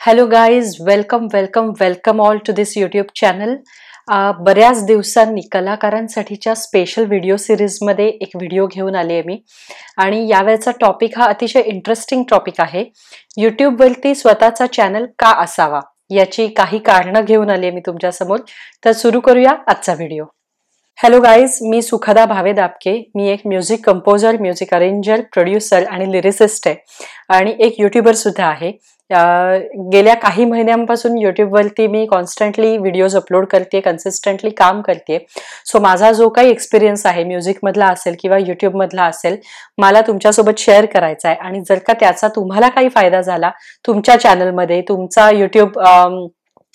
Hello guys welcome welcome welcome all to this YouTube channel बऱ्याच दिवसांनी कलाकारांसाठीच्या special video सिरीजमध्ये एक व्हिडिओ घेऊन आली आहे मी. आणि यावेळचा टॉपिक हा अतिशय इंटरेस्टिंग टॉपिक आहे. यूट्यूबवरती स्वतःचा चॅनल का असावा? याची काही कारणं घेऊन आली आहे मी तुमच्यासमोर. तर सुरू करूया आजचा व्हिडिओ हॅलो गाईज मी सुखदा भावे दापके. मी एक music composer music arranger producer आणि लिरिसिस्ट आहे. आणि एक युट्यूबर सुद्धा आहे. गेल्या काही महिन्यांपासून युट्यूबवरती मी कॉन्स्टंटली व्हिडिओज अपलोड करते कन्सिस्टंटली काम करते सो माझा जो काही एक्सपिरियन्स आहे म्युझिकमधला असेल किंवा युट्यूबमधला असेल मला तुमच्यासोबत शेअर करायचा आहे आणि जर का त्याचा तुम्हाला काही फायदा झाला तुमच्या चॅनलमध्ये तुमचा युट्यूब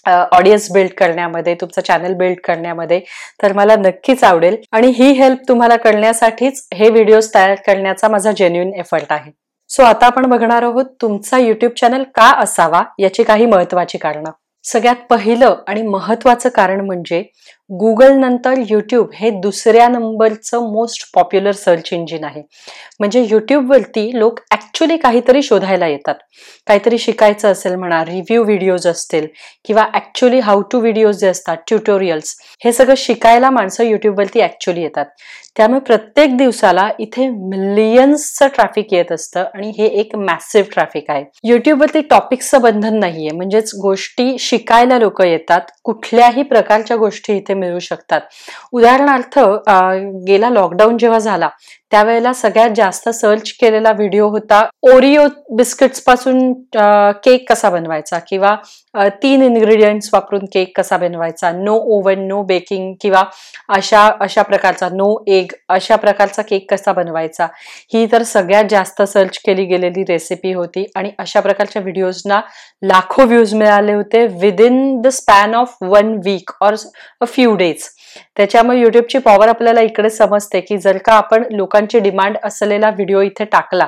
ऑडियन्स बिल्ड करण्यामध्ये तुमचं चॅनल बिल्ड करण्यामध्ये तर मला नक्कीच आवडेल. आणि ही हेल्प तुम्हाला करण्यासाठीच हे व्हिडिओज तयार करण्याचा माझा जेन्युन एफर्ट आहे. सो आता आपण बघणार आहोत तुमचा युट्यूब चॅनल का असावा याची काही महत्वाची कारणं. सगळ्यात पहिलं आणि महत्वाचं कारण म्हणजे गुगल नंतर यूट्यूब हे दुसऱ्या नंबरचं मोस्ट पॉप्युलर सर्च इंजिन आहे. म्हणजे यूट्यूबवरती लोक ॲक्च्युली काहीतरी शोधायला येतात. काहीतरी शिकायचं असेल म्हणा रिव्ह्यू व्हिडिओज असतील किंवा ॲक्च्युली हाऊ टू व्हिडिओज जे असतात ट्युटोरियल्स हे सगळं शिकायला माणसं यूट्यूबवरती ॲक्च्युली येतात. त्यामुळे प्रत्येक दिवसाला इथे मिलियन्सचं ट्रॅफिक येत असतं आणि हे एक मॅसिव्ह ट्रॅफिक आहे. युट्यूबवरती टॉपिक्सचं बंधन नाहीये. म्हणजेच गोष्टी शिकायला लोक येतात. कुठल्याही प्रकारच्या गोष्टी इथे मिळू शकतात. उदाहरणार्थ गेला लॉकडाऊन जेव्हा झाला त्यावेळेला सगळ्यात जास्त सर्च केलेला व्हिडिओ होता ओरिओ बिस्किट्सपासून केक कसा बनवायचा किंवा तीन इन्ग्रेडियंट्स वापरून केक कसा बनवायचा? नो ओव्हन नो बेकिंग किंवा अशा अशा प्रकारचा नो एग अशा प्रकारचा केक कसा बनवायचा? ही तर सगळ्यात जास्त सर्च केली गेलेली रेसिपी होती आणि अशा प्रकारच्या व्हिडिओजना लाखो व्ह्यूज मिळाले होते within the span of one week or a few days त्याच्यामुळे युट्यूबची पॉवर आपल्याला इकडे समजते की जर का आपण लोकांची डिमांड असलेला व्हिडिओ इथे टाकला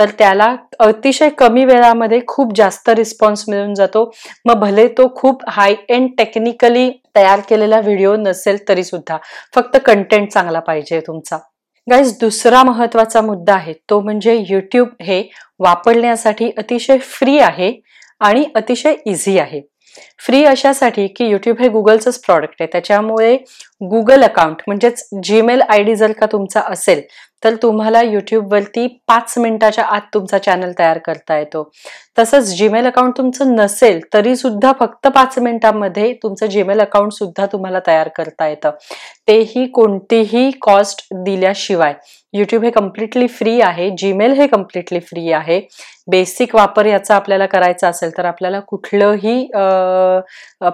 तर त्याला अतिशय कमी वेळामध्ये खूप जास्त रिस्पॉन्स मिळून जातो. मग भले तो खूप हाय एंड टेक्निकली तयार केलेला व्हिडिओ नसेल तरी सुद्धा फक्त कंटेंट चांगला पाहिजे तुमचा. गाईज दुसरा महत्त्वाचा मुद्दा आहे तो म्हणजे युट्यूब हे वापरण्यासाठी अतिशय फ्री आहे आणि अतिशय इझी आहे. फ्री अशासाठी की युट्यूब हे गुगलचंच प्रॉडक्ट आहे. त्याच्यामुळे गुगल अकाउंट म्हणजेच जीमेल आय डी जर का तुमचा असेल तर तुम्हाला युट्यूबवरती पाच मिनिटाच्या आत तुमचा चॅनल तयार करता येतो. तसंच जीमेल अकाउंट तुमचं नसेल तरी सुद्धा फक्त पाच मिनिटांमध्ये तुमचं जीमेल अकाउंट सुद्धा तुम्हाला तयार करता येतं. तेही कोणतीही कॉस्ट दिल्याशिवाय. युट्यूब हे कम्प्लिटली फ्री आहे जीमेल हे कम्प्लिटली फ्री आहे. बेसिक वापर याचा आपल्याला करायचा असेल तर आपल्याला कुठलंही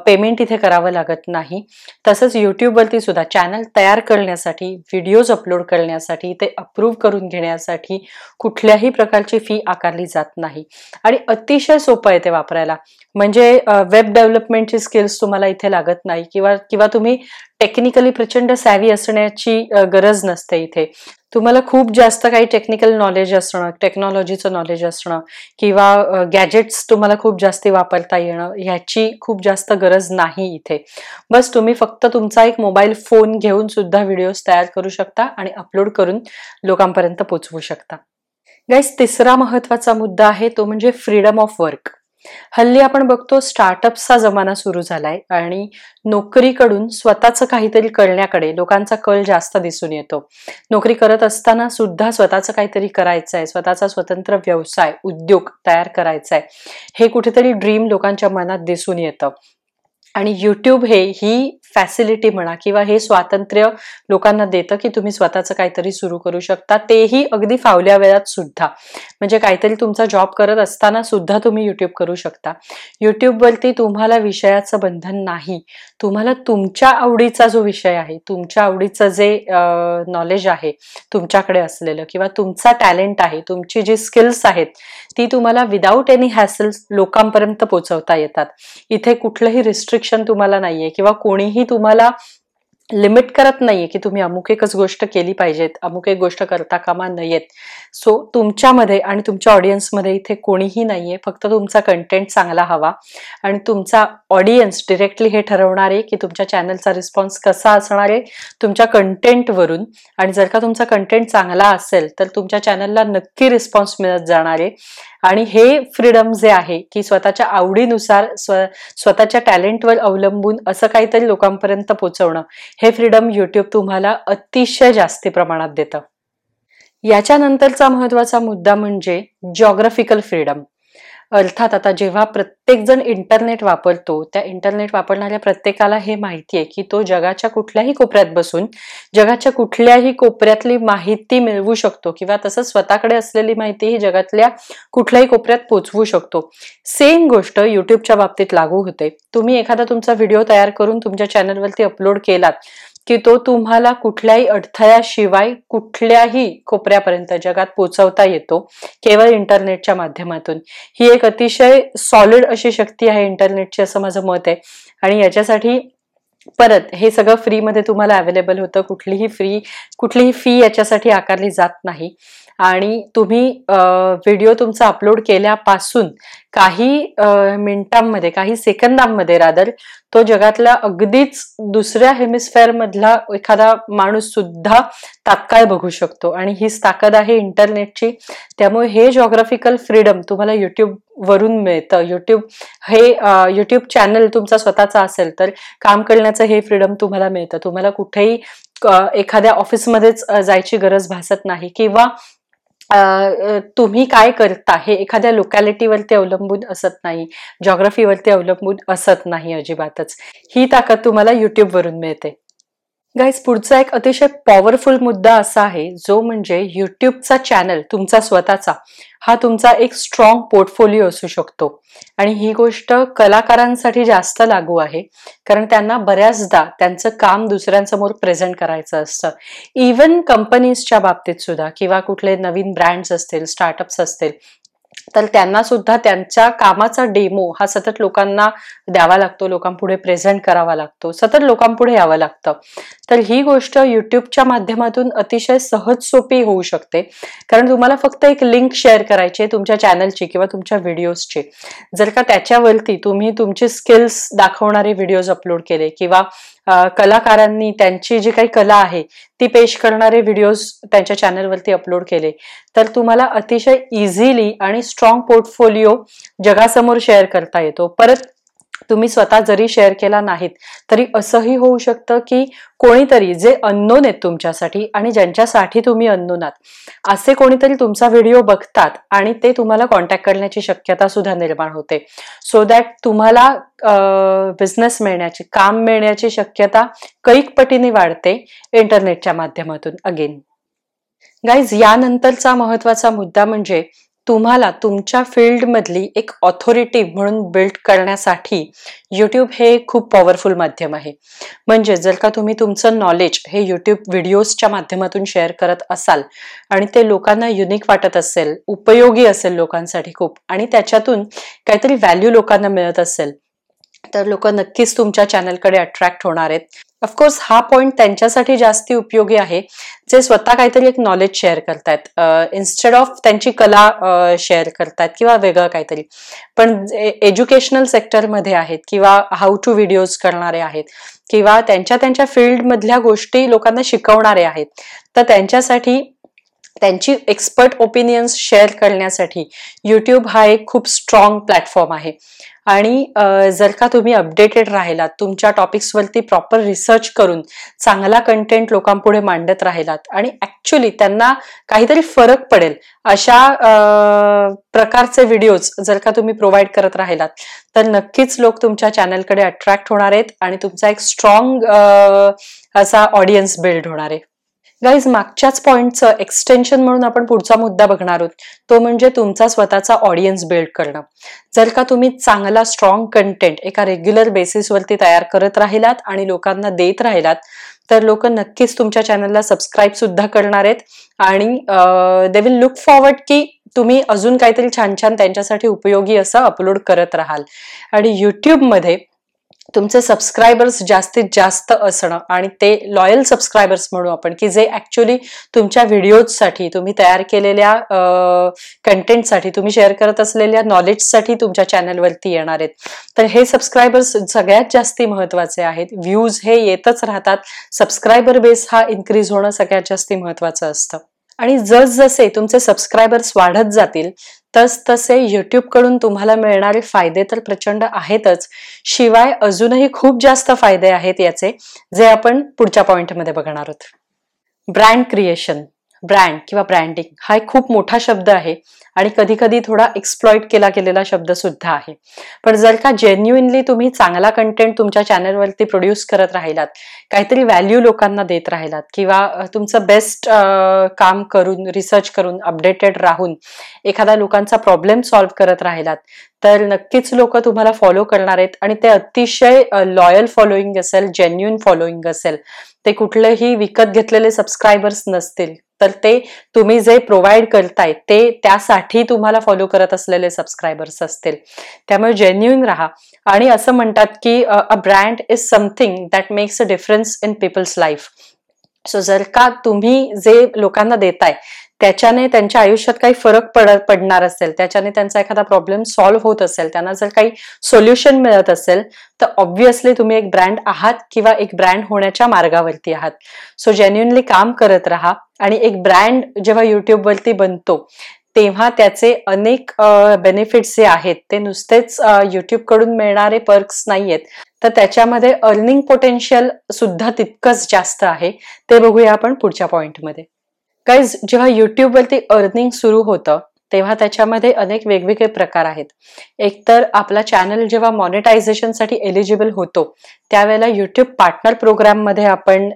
पेमेंट इथे करावं लागत नाही. तसंच युट्यूबवरती सुद्धा चॅनल तयार करण्यासाठी व्हिडिओज अपलोड करण्यासाठी ते अप्रूव्ह करून घेण्यासाठी कुठल्याही प्रकारची फी आकारली जात नाही. आणि अतिशय सोपं आहे ते वापरायला. म्हणजे वेब डेव्हलपमेंटची स्किल्स तुम्हाला इथे लागत नाही किंवा किंवा तुम्ही टेक्निकली प्रचंड सॅवी असण्याची गरज नसते इथे. तुम्हाला खूप जास्त काही टेक्निकल नॉलेज असणं टेक्नॉलॉजीचं नॉलेज असणं किंवा गॅजेट्स तुम्हाला खूप जास्त वापरता येणं ह्याची खूप जास्त गरज नाही इथे. बस तुम्ही फक्त तुमचा एक मोबाईल फोन घेऊन सुद्धा व्हिडिओज तयार करू शकता आणि अपलोड करून लोकांपर्यंत पोचवू शकता. गाईस तिसरा महत्त्वाचा मुद्दा आहे तो म्हणजे फ्रीडम ऑफ वर्क हल्ली आपण बघतो स्टार्टअप्सचा जमाना सुरू झालाय आणि नोकरीकडून स्वतःच काहीतरी करण्याकडे लोकांचा कल जास्त दिसून येतो. नोकरी करत असताना सुद्धा स्वतःचं काहीतरी करायचं आहे स्वतःचा स्वतंत्र व्यवसाय उद्योग तयार करायचा आहे हे कुठेतरी ड्रीम लोकांच्या मनात दिसून येतं. आणि युट्यूब हे ही फॅसिलिटी म्हणा किंवा हे स्वातंत्र्य लोकांना देतं की तुम्ही स्वतःचं काहीतरी सुरू करू शकता. तेही अगदी फावल्या वेळात सुद्धा. म्हणजे काहीतरी तुमचा जॉब करत असताना सुद्धा तुम्ही युट्यूब करू शकता. युट्यूबवरती तुम्हाला विषयाचं बंधन नाही. तुम्हाला तुमच्या आवडीचा जो विषय आहे तुमच्या आवडीचं जे नॉलेज आहे तुमच्याकडे असलेलं किंवा तुमचा टॅलेंट आहे तुमची जी स्किल्स आहेत ती तुम्हाला विदाऊट एनी हॅसल्स लोकांपर्यंत पोचवता येतात. इथे कुठलंही रिस्ट्रिक्शन तुम्हाला नाहीये किंवा कोणीही तुम्हाला लिमिट करत नाहीये की तुम्ही अमुक एकच गोष्ट केली पाहिजेत अमुक एक गोष्ट करता कामा नयेत. सो तुमच्यामध्ये आणि तुमच्या ऑडियन्समध्ये इथे कोणीही नाहीये फक्त तुमचा कंटेंट चांगला हवा. आणि तुमचा ऑडियन्स डिरेक्टली हे ठरवणार आहे की तुमच्या चॅनलचा रिस्पॉन्स कसा असणार आहे तुमच्या कंटेंटवरून आणि जर का तुमचा कंटेंट चांगला असेल तर तुमच्या चॅनलला नक्की रिस्पॉन्स मिळत जाणार आहे. आणि हे फ्रीडम जे आहे की स्वतःच्या आवडीनुसार स्व स्वतःच्या टॅलेंटवर अवलंबून असं काहीतरी लोकांपर्यंत पोचवणं हे फ्रीडम युट्यूब तुम्हाला अतिशय जास्ती प्रमाणात देतं. याच्यानंतरचा महत्त्वाचा मुद्दा म्हणजे जॉग्राफिकल फ्रीडम अर्थात आता जेव्हा प्रत्येकजण इंटरनेट वापरतो त्या इंटरनेट वापरणाऱ्या प्रत्येकाला हे माहिती आहे की तो जगाच्या कुठल्याही कोपऱ्यात बसून जगाच्या कुठल्याही कोपऱ्यातली माहिती मिळवू शकतो किंवा तसंच स्वतःकडे असलेली माहिती ही जगातल्या कुठल्याही कोपऱ्यात पोचवू शकतो. सेम गोष्ट युट्यूबच्या बाबतीत लागू होते. तुम्ही एखादा तुमचा व्हिडिओ तयार करून तुमच्या चॅनलवरती अपलोड केलात की तो तुम्हाला कुठल्याही अडथळ्याशिवाय कुठल्याही कोपऱ्यापर्यंत जगात पोचवता येतो केवळ इंटरनेटच्या माध्यमातून. ही एक अतिशय सॉलिड अशी शक्ती आहे इंटरनेटची असं माझं मत आहे. आणि याच्यासाठी परत हे सगळं फ्रीमध्ये तुम्हाला अवेलेबल होतं. कुठलीही फ्री कुठलीही फी याच्यासाठी आकारली जात नाही. आणि तुम्ही व्हिडिओ तुमचा अपलोड केल्यापासून काही मिनिटांमध्ये काही सेकंदांमध्ये रादर तो जगातला अगदीच दुसऱ्या हेमिस्फेअरमधला एखादा माणूस सुद्धा तात्काळ बघू शकतो. आणि हीच ताकद आहे इंटरनेटची त्यामुळे हे जॉग्राफिकल फ्रीडम तुम्हाला युट्यूब वरून मिळतं. युट्यूब हे युट्यूब चॅनल तुमचा स्वतःचा असेल तर काम करण्याचं हे फ्रीडम तुम्हाला मिळतं. तुम्हाला कुठेही एखाद्या ऑफिसमध्येच जायची गरज भासत नाही किंवा तुम्ही काय करता हे एखाद्या लोकॅलिटीवरती अवलंबून असत नाही. जॉग्रफीवरती अवलंबून असत नाही अजिबातच. ही ताकद तुम्हाला युट्यूबवरून मिळते. गाईज पुढचा एक अतिशय पॉवरफुल मुद्दा असा आहे जो म्हणजे युट्यूबचा चॅनल तुमचा स्वतःचा. हा तुमचा एक स्ट्रॉंग पोर्टफोलिओ असू शकतो. आणि ही गोष्ट कलाकारांसाठी जास्त लागू आहे कारण त्यांना बऱ्याचदा त्यांचं काम दुसऱ्यांसमोर प्रेझेंट करायचं असतं. इवन कंपनीजच्या बाबतीत सुद्धा किंवा कुठले नवीन ब्रँड्स असतील स्टार्टअप्स असतील तर त्यांना सुद्धा त्यांच्या कामाचा डेमो हा सतत लोकांना द्यावा लागतो लोकांपुढे प्रेझेंट करावा लागतो सतत लोकांपुढे यावं लागतं. तर ही गोष्ट युट्यूबच्या माध्यमातून अतिशय सहज सोपी होऊ शकते. कारण तुम्हाला फक्त एक लिंक शेअर करायची आहे तुमच्या चॅनलची किंवा तुमच्या व्हिडिओजची जर का त्याच्यावरती तुम्ही तुमचे स्किल्स दाखवणारे व्हिडिओज अपलोड केले किंवा कलाकारांनी त्यांची जी काही कला आहे ती पेश करणारे व्हिडिओज त्यांच्या चॅनलवरती अपलोड केले. तर तुम्हाला अतिशय इझिली आणि स्ट्रॉंग पोर्टफोलिओ जगासमोर शेअर करता येतो. परत तुम्ही स्वतः जरी शेअर केला नाहीत तरी असंही होऊ शकतं की कोणीतरी जे अननोन आहेत तुमच्यासाठी आणि ज्यांच्यासाठी तुम्ही अननोन आहात असे कोणीतरी तुमचा व्हिडिओ बघतात आणि ते तुम्हाला कॉन्टॅक्ट करण्याची शक्यता सुद्धा निर्माण होते. सो दॅट तुम्हाला बिझनेस मिळण्याची काम मिळण्याची शक्यता कैक पटीने वाढते इंटरनेटच्या माध्यमातून. अगेन गाईज यानंतरचा महत्त्वाचा मुद्दा म्हणजे तुम्हाला तुमच्या फील्डमधली एक ऑथॉरिटी म्हणून बिल्ड करण्यासाठी यूट्यूब हे खूप पॉवरफुल माध्यम आहे. म्हणजे जर का तुम्ही तुमचं नॉलेज हे यूट्यूब व्हिडिओजच्या माध्यमातून शेअर करत असाल आणि ते लोकांना युनिक वाटत असेल उपयोगी असेल लोकांसाठी खूप आणि त्याच्यातून काहीतरी व्हॅल्यू लोकांना मिळत असेल तर लोक नक्कीच तुमच्या चॅनलकडे अट्रॅक्ट होणार आहेत. ऑफकोर्स हा पॉईंट त्यांच्यासाठी जास्ती उपयोगी आहे. जे स्वतः काहीतरी एक नॉलेज शेअर करतायत. इन्स्टेड ऑफ त्यांची कला शेअर करतायत किंवा वेगळं काहीतरी. पण एज्युकेशनल सेक्टरमध्ये आहेत किंवा हाऊ टू व्हिडिओज करणारे आहेत किंवा त्यांच्या त्यांच्या फील्डमधल्या गोष्टी लोकांना शिकवणारे आहेत. तर त्यांच्यासाठी त्यांची एक्सपर्ट ओपिनियन्स शेअर करण्यासाठी यूट्यूब हा एक खूप स्ट्रॉंग प्लॅटफॉर्म आहे. आणि जर का तुम्ही अपडेटेड राहिलात तुमच्या टॉपिक्सवरती प्रॉपर रिसर्च करून चांगला कंटेंट लोकांपुढे मांडत राहिलात आणि ॲक्च्युली त्यांना काहीतरी फरक पडेल अशा प्रकारचे व्हिडिओज जर का तुम्ही प्रोव्हाइड करत राहिलात तर नक्कीच लोक तुमच्या चॅनलकडे अट्रॅक्ट होणार आहेत आणि तुमचा एक स्ट्रॉंग असा ऑडियन्स बिल्ड होणार आहे. गाईज मागच्याच पॉईंटचं एक्सटेन्शन म्हणून आपण पुढचा मुद्दा बघणार आहोत. तो म्हणजे तुमचा स्वतःचा ऑडियन्स बिल्ड करणं. जर का तुम्ही चांगला स्ट्रॉंग कंटेंट एका रेग्युलर बेसिसवरती तयार करत राहिलात आणि लोकांना देत राहिलात तर लोक नक्कीच तुमच्या चॅनलला सबस्क्राईब सुद्धा करणार आहेत. आणि दे विल लुक फॉरवर्ड की तुम्ही अजून काहीतरी छान छान त्यांच्यासाठी उपयोगी असं अपलोड करत राहाल. आणि युट्यूबमध्ये तुमचे सबस्क्रायबर्स जास्तीत जास्त असणं आणि ते लॉयल सबस्क्रायबर्स म्हणू आपण की जे ॲक्च्युली तुमच्या व्हिडिओजसाठी तुम्ही तयार केलेल्या कंटेंटसाठी तुम्ही शेअर करत असलेल्या नॉलेजसाठी तुमच्या चॅनलवरती येणार आहेत. तर हे सबस्क्रायबर्स सगळ्यात जास्ती महत्त्वाचे आहेत. व्ह्यूज हे येतच राहतात. सबस्क्रायबर बेस हा इन्क्रीज होणं सगळ्यात जास्ती महत्वाचं असतं. आणि जसजसे तुमचे सबस्क्रायबर्स वाढत जातील तस तसे कडून तुम्हाला मिळणारे फायदे तर प्रचंड आहेतच. शिवाय अजूनही खूप जास्त फायदे आहेत याचे जे आपण पुढच्या पॉईंटमध्ये बघणार आहोत. ब्रँड क्रिएशन ब्रँड किंवा ब्रँडिंग हा एक खूप मोठा शब्द आहे आणि कधी कधी थोडा एक्सप्लॉइट केला गेलेला शब्द सुद्धा आहे. पण जर का जेन्युइनली तुम्ही चांगला कंटेंट तुमच्या चॅनलवरती प्रोड्यूस करत राहिलात काहीतरी व्हॅल्यू लोकांना देत राहिलात किंवा तुमचं बेस्ट काम करून रिसर्च करून अपडेटेड राहून एखादा लोकांचा प्रॉब्लेम सॉल्व्ह करत राहिलात तर नक्कीच लोक तुम्हाला फॉलो करणार आहेत आणि ते अतिशय लॉयल फॉलोईंग असेल जेन्युइन फॉलोईंग असेल ते कुठलेही विकत घेतलेले सबस्क्रायबर्स नसतील. तर ते तुम्ही जे प्रोव्हाइड करताय ते त्यासाठी तुम्हाला फॉलो करत असलेले सबस्क्रायबर्स असतील. त्यामुळे जेन्युइन राहा. आणि असं म्हणतात की a brand is something that makes a difference in people's life so जर का तुम्ही जे लोकांना देताय त्याच्याने त्यांच्या आयुष्यात काही फरक पड पडणार असेल त्याच्याने त्यांचा एखादा प्रॉब्लेम सॉल्व्ह होत असेल त्यांना जर काही सोल्युशन मिळत असेल तर ऑब्व्हियसली तुम्ही एक ब्रँड आहात किंवा एक ब्रँड होण्याच्या मार्गावरती आहात. सो जेन्युनली काम करत राहा आणि एक ब्रँड जेव्हा युट्यूबवरती बनतो तेव्हा त्याचे अनेक बेनिफिट्स जे आहेत ते नुसतेच युट्यूबकडून मिळणारे पर्क्स नाहीयेत. तर त्याच्यामध्ये अर्निंग पोटेन्शियल सुद्धा तितकंच जास्त आहे. ते बघूया आपण पुढच्या पॉइंटमध्ये गाईज जेव्हा युट्यूबवरती अर्निंग सुरू होतं तेव्हा त्याच्यामध्ये अनेक वेगवेगळे प्रकार आहेत. एकतर आपला चॅनल जेव्हा मॉनिटायझेशनसाठी एलिजिबल होतो त्यावेळेला युट्यूब पार्टनर प्रोग्राममध्ये आपण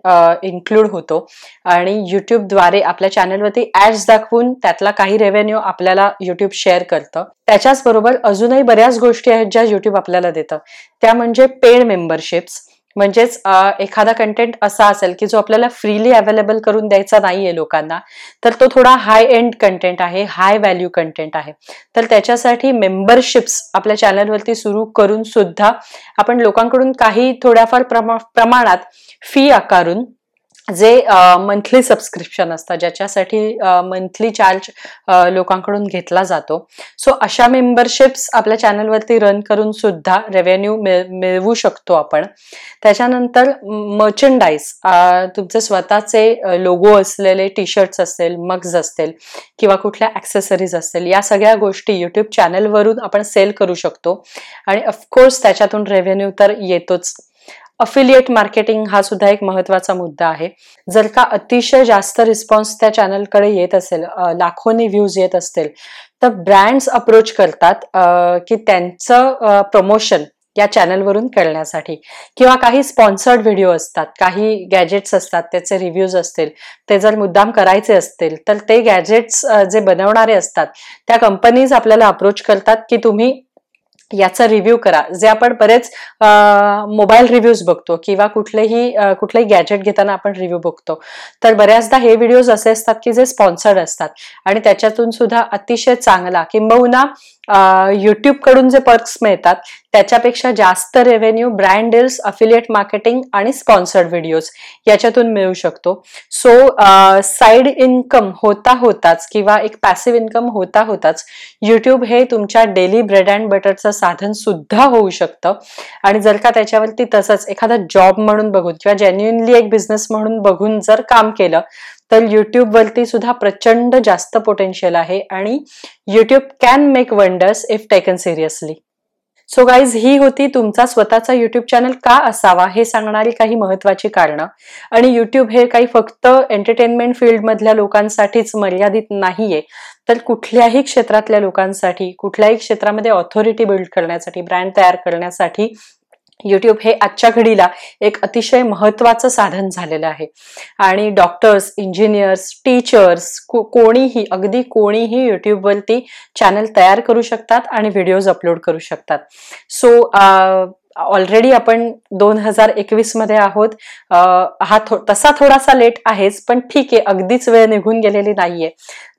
इन्क्लूड होतो. आणि युट्यूबद्वारे आपल्या चॅनलवरती ऍड्स दाखवून त्यातला काही रेव्हेन्यू आपल्याला युट्यूब शेअर करतं. त्याच्याच बरोबर अजूनही बऱ्याच गोष्टी आहेत ज्या युट्यूब आपल्याला देतं. त्या म्हणजे पेड मेंबरशिप्स म्हणजेच एखादा कंटेंट असा असेल की जो आपल्याला फ्रीली अवेलेबल करून द्यायचा नाहीये लोकांना तर तो थोडा हाय एंड कंटेंट आहे हाय व्हॅल्यू कंटेंट आहे. तर त्याच्यासाठी मेंबरशिप्स आपल्या चॅनलवरती सुरू करून सुद्धा आपण लोकांकडून काही थोड्याफार प्रमाणात फी आकारून जे मंथली सबस्क्रिप्शन असतात ज्याच्यासाठी मंथली चार्ज लोकांकडून घेतला जातो. सो अशा मेंबरशिप्स आपल्या चॅनलवरती रन करून सुद्धा रेव्हेन्यू मिळवू शकतो आपण. त्याच्यानंतर मर्चंडाईज तुमचे स्वतःचे लोगो असलेले टी शर्ट्स असतील मग्ज असतील किंवा कुठल्या ऍक्सेसरीज असतील या सगळ्या गोष्टी युट्यूब चॅनलवरून आपण सेल करू शकतो. आणि ऑफकोर्स त्याच्यातून रेव्हेन्यू तर येतोच. अफिलिएट मार्केटिंग हा सुद्धा एक महत्त्वाचा मुद्दा आहे. जर का अतिशय जास्त रिस्पॉन्स त्या चॅनलकडे येत असेल लाखोनी व्ह्यूज येत असतील तर ब्रँड्स अप्रोच करतात की त्यांचं प्रमोशन या चॅनलवरून करण्यासाठी किंवा काही स्पॉन्सर्ड व्हिडिओ असतात काही गॅजेट्स असतात त्याचे रिव्ह्यूज असतील ते जर मुद्दाम करायचे असतील तर ते गॅजेट्स जे बनवणारे असतात त्या कंपनीज आपल्याला अप्रोच करतात की तुम्ही याचा रिव्ह्यू करा. जे आपण बरेच मोबाईल रिव्ह्यूज बघतो किंवा कुठलेही कुठलेही गॅजेट घेताना आपण रिव्ह्यू बघतो. तर बऱ्याचदा हे व्हिडिओज असे असतात की जे स्पॉन्सर्ड असतात. आणि त्याच्यातून सुद्धा अतिशय चांगला किंबहुना युट्यूबकडून जे पर्क्स मिळतात त्याच्यापेक्षा जास्त revenue brand deals affiliate marketing आणि स्पॉन्सर्ड व्हिडिओज याच्यातून मिळू शकतो. सो साईड इन्कम होता होताच किंवा एक पॅसिव्ह इन्कम होता होताच युट्यूब हे तुमच्या डेली ब्रेड अँड बटरचं साधन सुद्धा होऊ शकतं. आणि जर का त्याच्यावरती तसंच एखादा जॉब म्हणून बघून किंवा जेन्युनली एक बिझनेस म्हणून बघून जर काम केलं तर युट्यूबवरती सुद्धा प्रचंड जास्त पोटेन्शियल आहे आणि YouTube can make wonders if taken seriously so guys ही होती तुमचा स्वतःचा युट्यूब चॅनल का असावा हे सांगणारी काही महत्वाची कारणं. आणि युट्यूब हे काही फक्त एंटरटेनमेंट फील्ड मधल्या लोकांसाठीच मर्यादित नाहीये. तर कुठल्याही क्षेत्रातल्या लोकांसाठी कुठल्याही क्षेत्रामध्ये ऑथॉरिटी बिल्ड करण्यासाठी ब्रँड तयार करण्यासाठी युट्यूब हे आजच्या घडीला एक अतिशय महत्वाचं साधन झालेलं आहे. आणि डॉक्टर्स इंजिनियर्स टीचर्स कोणीही अगदी कोणीही यूट्यूबवरती चॅनल तयार करू शकतात आणि व्हिडिओज अपलोड करू शकतात. सो uh, ऑलरेडी आपण दोन हजार एकवीसमध्ये आहोत. हा थो तसा थोडासा लेट आहेच पण ठीक आहे अगदीच वेळ निघून गेलेली नाहीये.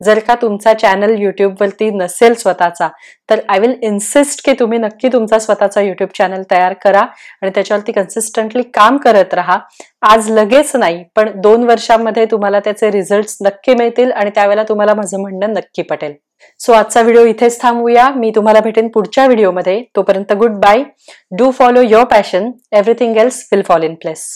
जर का तुमचा चॅनल युट्यूबवरती नसेल स्वतःचा तर आय विल इन्सिस्ट की तुम्ही नक्की तुमचा स्वतःचा युट्यूब चॅनल तयार करा आणि त्याच्यावरती कन्सिस्टंटली काम करत राहा. आज लगेच नाही पण दोन वर्षांमध्ये तुम्हाला त्याचे रिझल्ट नक्की मिळतील आणि त्यावेळेला तुम्हाला माझं म्हणणं नक्की पटेल. सो आजचा व्हिडिओ इथेच थांबूया. मी तुम्हाला भेटेन पुढच्या व्हिडिओमध्ये तोपर्यंत good bye do follow your passion everything else will fall in place